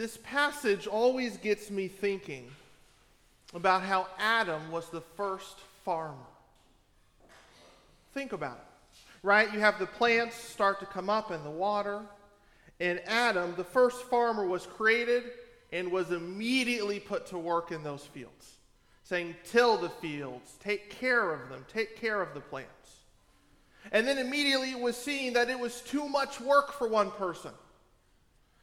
this passage always gets me thinking about how Adam was the first farmer. Think about it, right? You have the plants start to come up in the water, and Adam, the first farmer, was created and was immediately put to work in those fields, saying, Till the fields, take care of them, take care of the plants. And then immediately it was seen that it was too much work for one person.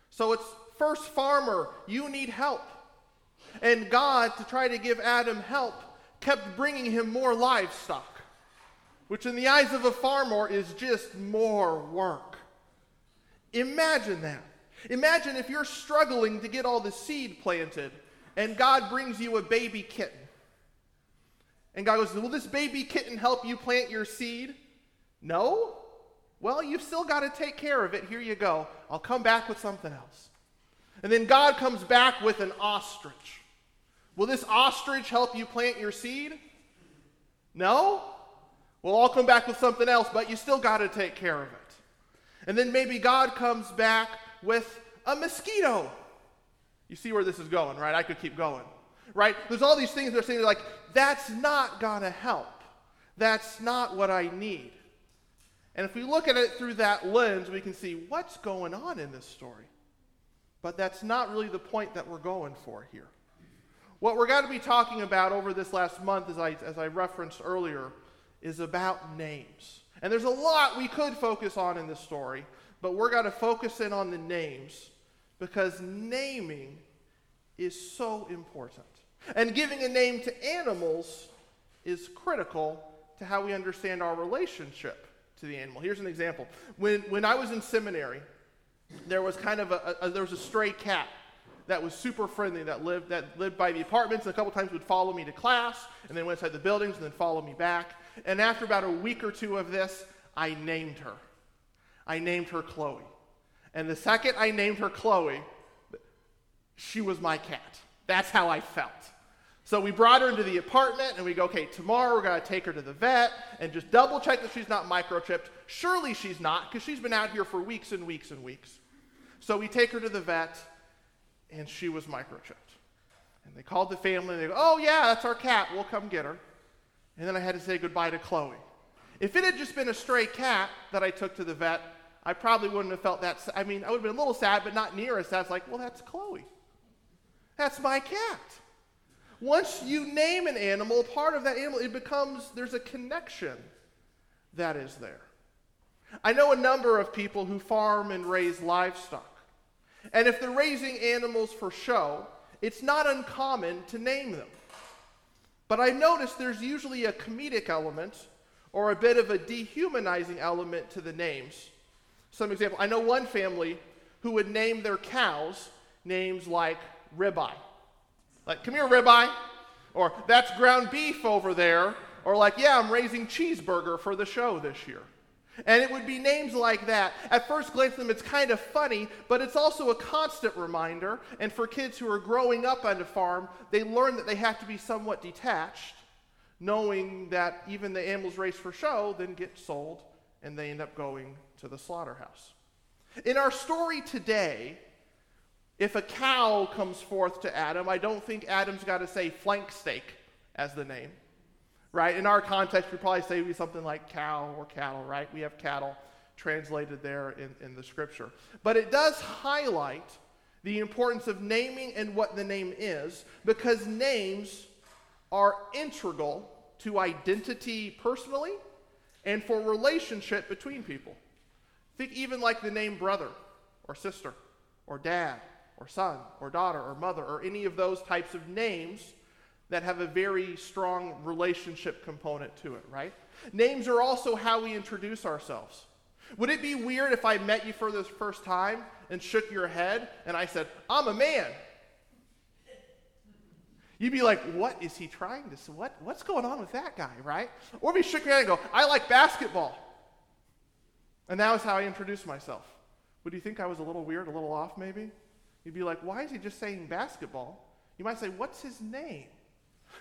So it's first farmer, you need help. And God, to try to give Adam help, kept bringing him more livestock, which in the eyes of a farmer is just more work. Imagine that. Imagine if you're struggling to get all the seed planted and God brings you a baby kitten. And God goes, Will this baby kitten help you plant your seed? No? Well, you've still got to take care of it. Here you go. I'll come back with something else. And then God comes back with an ostrich. Will this ostrich help you plant your seed? No? Well, I'll come back with something else, but you still got to take care of it. And then maybe God comes back with a mosquito. You see where this is going, right? I could keep going, right? There's all these things that are saying, like, that's not going to help. That's not what I need. And if we look at it through that lens, we can see what's going on in this story. But that's not really the point that we're going for here. What we're going to be talking about over this last month, as I, as I referenced earlier, is about names. And there's a lot we could focus on in this story, but we're going to focus in on the names because naming is so important. And giving a name to animals is critical to how we understand our relationship to the animal. Here's an example. When, when I was in seminary, there was kind of a, a, there was a stray cat that was super friendly that lived that lived by the apartments and a couple times would follow me to class and then went inside the buildings and then follow me back. And after about a week or two of this i named her. I named her chloe. And the second i named her chloe she was my cat. That's how i felt so we brought her into the apartment and we go, okay, tomorrow we're going to take her to the vet and just double check that she's not microchipped. Surely she's not because she's been out here for weeks and weeks and weeks. So we take her to the vet and she was microchipped. And they called the family and they go, oh, yeah, that's our cat. We'll come get her. And then I had to say goodbye to Chloe. If it had just been a stray cat that I took to the vet, I probably wouldn't have felt that. I mean, I would have been a little sad, but not near as sad. It's like, well, that's Chloe. That's my cat. Once you name an animal, part of that animal, it becomes, there's a connection that is there. I know a number of people who farm and raise livestock. And if they're raising animals for show, it's not uncommon to name them. But I noticed there's usually a comedic element or a bit of a dehumanizing element to the names. Some example, I know one family who would name their cows names like ribeye. Like, come here, ribeye. Or, that's ground beef over there. Or, like, yeah, I'm raising cheeseburger for the show this year. And it would be names like that. At first glance them, it's kind of funny, but it's also a constant reminder. And for kids who are growing up on a farm, they learn that they have to be somewhat detached, knowing that even the animals raised for show then get sold and they end up going to the slaughterhouse. In our story today, if a cow comes forth to Adam, I don't think Adam's got to say flank steak as the name, right? In our context, we probably say something like cow or cattle, right? We have cattle translated there in, in the scripture. But it does highlight the importance of naming and what the name is because names are integral to identity personally and for relationship between people. Think even like the name brother or sister or dad or son or daughter or mother or any of those types of names that have a very strong relationship component to it, right? Names are also how we introduce ourselves. Would it be weird if I met you for the first time and shook your head and I said, I'm a man? You'd be like, what is he trying to say? What, what's going on with that guy, right? Or if he shook your head and go, I like basketball. And that was how I introduced myself. Would you think I was a little weird, a little off maybe? You'd be like, why is he just saying basketball? You might say, what's his name?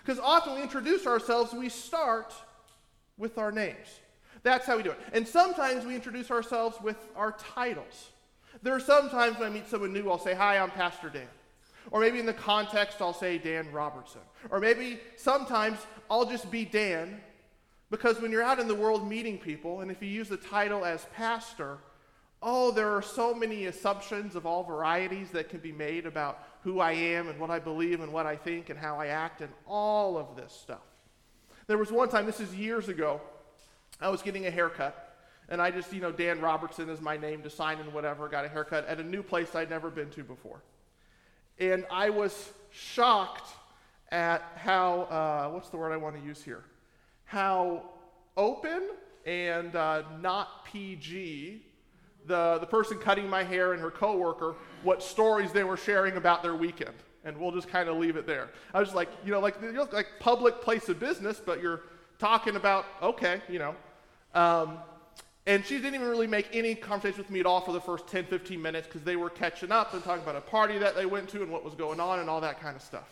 Because often we introduce ourselves, we start with our names. That's how we do it. And sometimes we introduce ourselves with our titles. There are some times when I meet someone new, I'll say, Hi, I'm Pastor Dan. Or maybe in the context, I'll say Dan Robertson. Or maybe sometimes I'll just be Dan because when you're out in the world meeting people, and if you use the title as pastor, oh, there are so many assumptions of all varieties that can be made about who I am and what I believe and what I think and how I act and all of this stuff. There was one time, this is years ago, I was getting a haircut. And I just, you know, Dan Robertson is my name to sign and whatever, got a haircut at a new place I'd never been to before. And I was shocked at how, uh, what's the word I want to use here? How open and uh, not PG the, the person cutting my hair and her coworker what stories they were sharing about their weekend. And we'll just kind of leave it there. I was like, you know, like, you know, like public place of business, but you're talking about, okay, you know. Um, and she didn't even really make any conversation with me at all for the first 10, 15 minutes because they were catching up and talking about a party that they went to and what was going on and all that kind of stuff.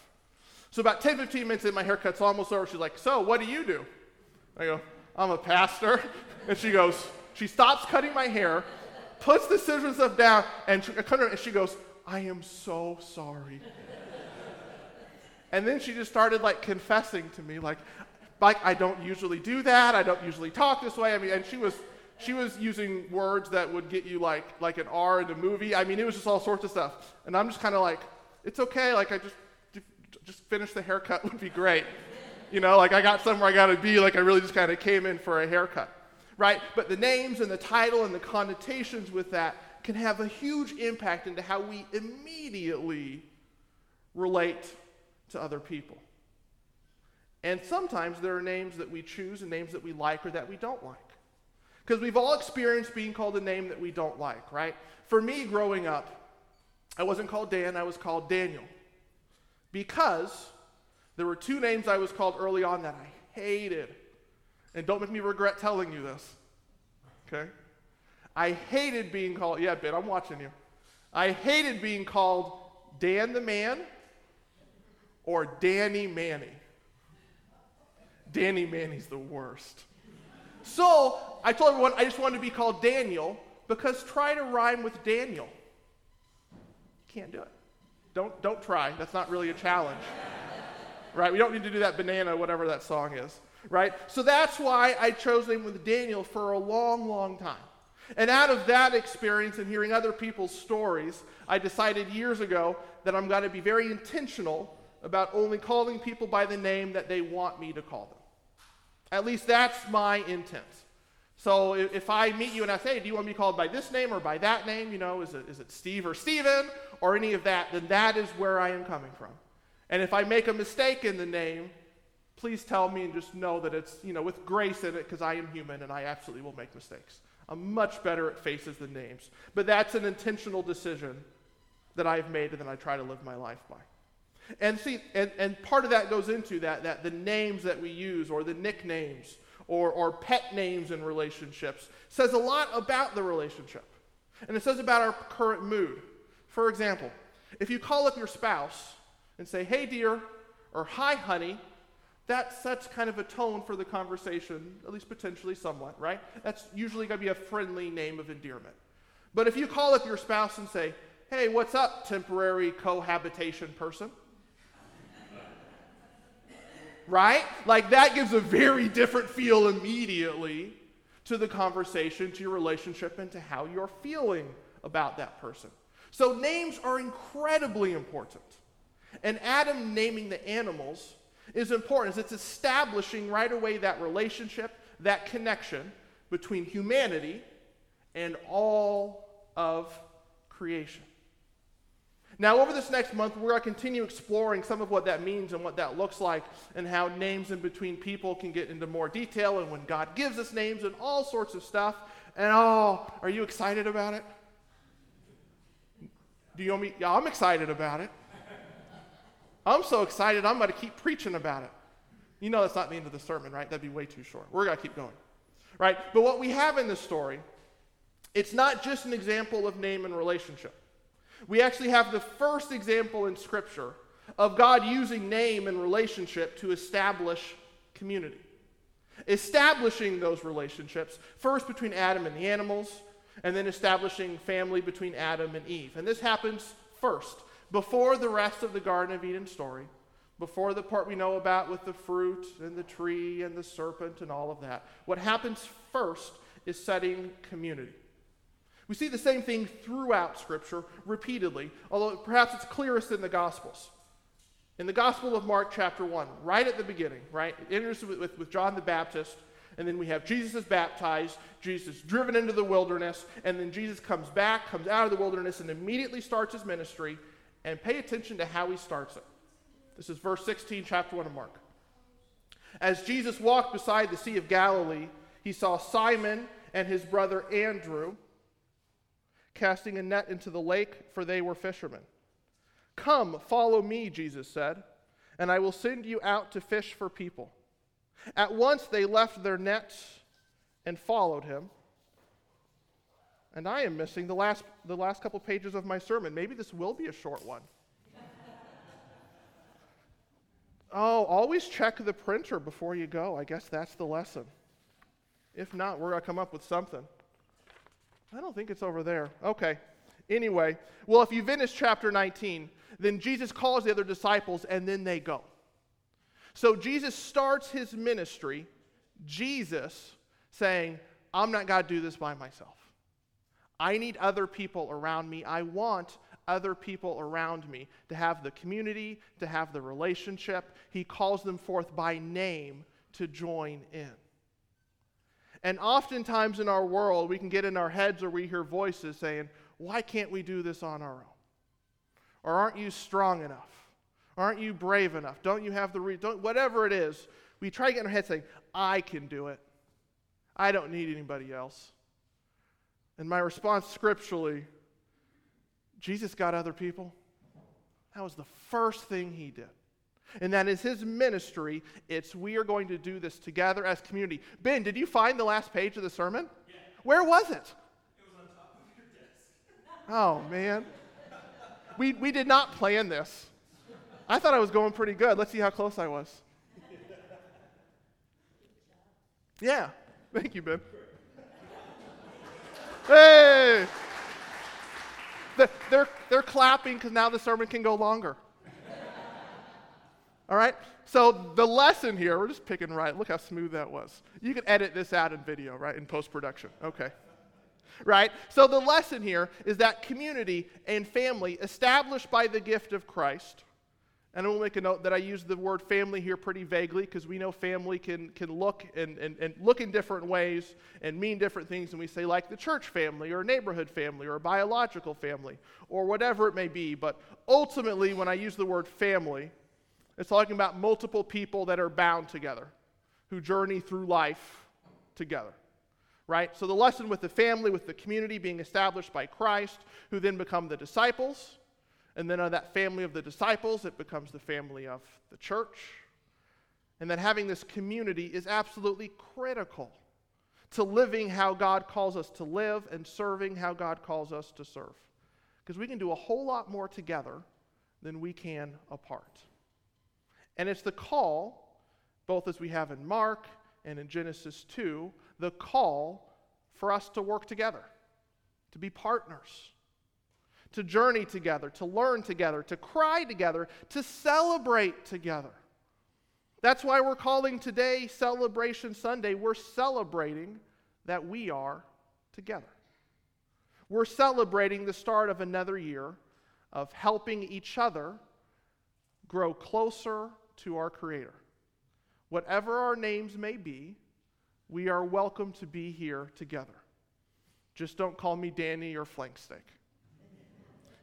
So about 10, 15 minutes in, my haircut's almost over. She's like, so what do you do? I go, I'm a pastor. And she goes, she stops cutting my hair, puts the scissors stuff down, and and she goes, I am so sorry. and then she just started like confessing to me, like, like I don't usually do that. I don't usually talk this way. I mean, and she was she was using words that would get you like like an R in a movie. I mean, it was just all sorts of stuff. And I'm just kind of like, it's okay. Like I just just finish the haircut would be great. You know, like I got somewhere I got to be. Like I really just kind of came in for a haircut right? But the names and the title and the connotations with that can have a huge impact into how we immediately relate to other people. And sometimes there are names that we choose and names that we like or that we don't like. Because we've all experienced being called a name that we don't like, right? For me, growing up, I wasn't called Dan, I was called Daniel. Because there were two names I was called early on that I hated. And don't make me regret telling you this. Okay? I hated being called, yeah, Ben, I'm watching you. I hated being called Dan the Man or Danny Manny. Danny Manny's the worst. So I told everyone I just wanted to be called Daniel because try to rhyme with Daniel. Can't do it. Don't, don't try. That's not really a challenge. right? We don't need to do that banana, whatever that song is right? So that's why I chose them with Daniel for a long, long time. And out of that experience and hearing other people's stories, I decided years ago that I'm going to be very intentional about only calling people by the name that they want me to call them. At least that's my intent. So if I meet you and I say, do you want to be called by this name or by that name? You know, is it, is it Steve or Steven or any of that? Then that is where I am coming from. And if I make a mistake in the name, please tell me and just know that it's, you know, with grace in it because I am human and I absolutely will make mistakes. I'm much better at faces than names. But that's an intentional decision that I've made and that I try to live my life by. And see, and, and part of that goes into that, that the names that we use or the nicknames or, or pet names in relationships says a lot about the relationship. And it says about our current mood. For example, if you call up your spouse and say, hey, dear, or hi, honey, that sets kind of a tone for the conversation, at least potentially somewhat, right? That's usually going to be a friendly name of endearment. But if you call up your spouse and say, hey, what's up, temporary cohabitation person? right? Like that gives a very different feel immediately to the conversation, to your relationship, and to how you're feeling about that person. So names are incredibly important. And Adam naming the animals is important. It's establishing right away that relationship, that connection between humanity and all of creation. Now, over this next month, we're going to continue exploring some of what that means and what that looks like, and how names in between people can get into more detail, and when God gives us names and all sorts of stuff. And oh, are you excited about it? Do you want me? Yeah, I'm excited about it. I'm so excited, I'm going to keep preaching about it. You know that's not the end of the sermon, right? That'd be way too short. We're going to keep going. Right? But what we have in this story, it's not just an example of name and relationship. We actually have the first example in Scripture of God using name and relationship to establish community. Establishing those relationships, first between Adam and the animals, and then establishing family between Adam and Eve. And this happens first, before the rest of the Garden of Eden story, before the part we know about with the fruit and the tree and the serpent and all of that. What happens first is setting community. We see the same thing throughout Scripture repeatedly, although perhaps it's clearest in the Gospels. In the Gospel of Mark, chapter 1, right at the beginning, right? It enters with, with, with John the Baptist, and then we have Jesus is baptized, Jesus driven into the wilderness, and then Jesus comes back, comes out of the wilderness, and immediately starts his ministry. And pay attention to how he starts it. This is verse 16, chapter 1 of Mark. As Jesus walked beside the Sea of Galilee, he saw Simon and his brother Andrew casting a net into the lake, for they were fishermen. Come, follow me, Jesus said, and I will send you out to fish for people. At once they left their nets and followed him. And I am missing the last, the last couple pages of my sermon. Maybe this will be a short one. oh, always check the printer before you go. I guess that's the lesson. If not, we're going to come up with something. I don't think it's over there. Okay. Anyway, well, if you finish chapter 19, then Jesus calls the other disciples and then they go. So Jesus starts his ministry, Jesus saying, I'm not going to do this by myself. I need other people around me. I want other people around me to have the community, to have the relationship. He calls them forth by name to join in. And oftentimes in our world, we can get in our heads or we hear voices saying, Why can't we do this on our own? Or aren't you strong enough? Aren't you brave enough? Don't you have the re- don't, whatever it is? We try to get in our head saying, I can do it. I don't need anybody else. And my response scripturally, Jesus got other people. That was the first thing he did. And that is his ministry. It's we are going to do this together as community. Ben, did you find the last page of the sermon? Yeah. Where was it? It was on top of your desk. Oh, man. We, we did not plan this. I thought I was going pretty good. Let's see how close I was. Yeah. Thank you, Ben. Hey! They're, they're clapping because now the sermon can go longer. All right? So the lesson here, we're just picking right. Look how smooth that was. You can edit this out in video, right, in post production. Okay. Right? So the lesson here is that community and family established by the gift of Christ. And I will make a note that I use the word family here pretty vaguely because we know family can, can look and, and, and look in different ways and mean different things. And we say, like the church family or neighborhood family or a biological family or whatever it may be. But ultimately, when I use the word family, it's talking about multiple people that are bound together, who journey through life together. Right? So the lesson with the family, with the community being established by Christ, who then become the disciples. And then of that family of the disciples, it becomes the family of the church. And that having this community is absolutely critical to living how God calls us to live and serving how God calls us to serve. Because we can do a whole lot more together than we can apart. And it's the call, both as we have in Mark and in Genesis 2, the call for us to work together, to be partners, to journey together, to learn together, to cry together, to celebrate together. That's why we're calling today Celebration Sunday. We're celebrating that we are together. We're celebrating the start of another year of helping each other grow closer to our Creator. Whatever our names may be, we are welcome to be here together. Just don't call me Danny or Flank Steak.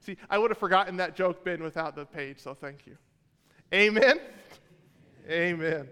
See, I would have forgotten that joke, Ben, without the page, so thank you. Amen. Amen.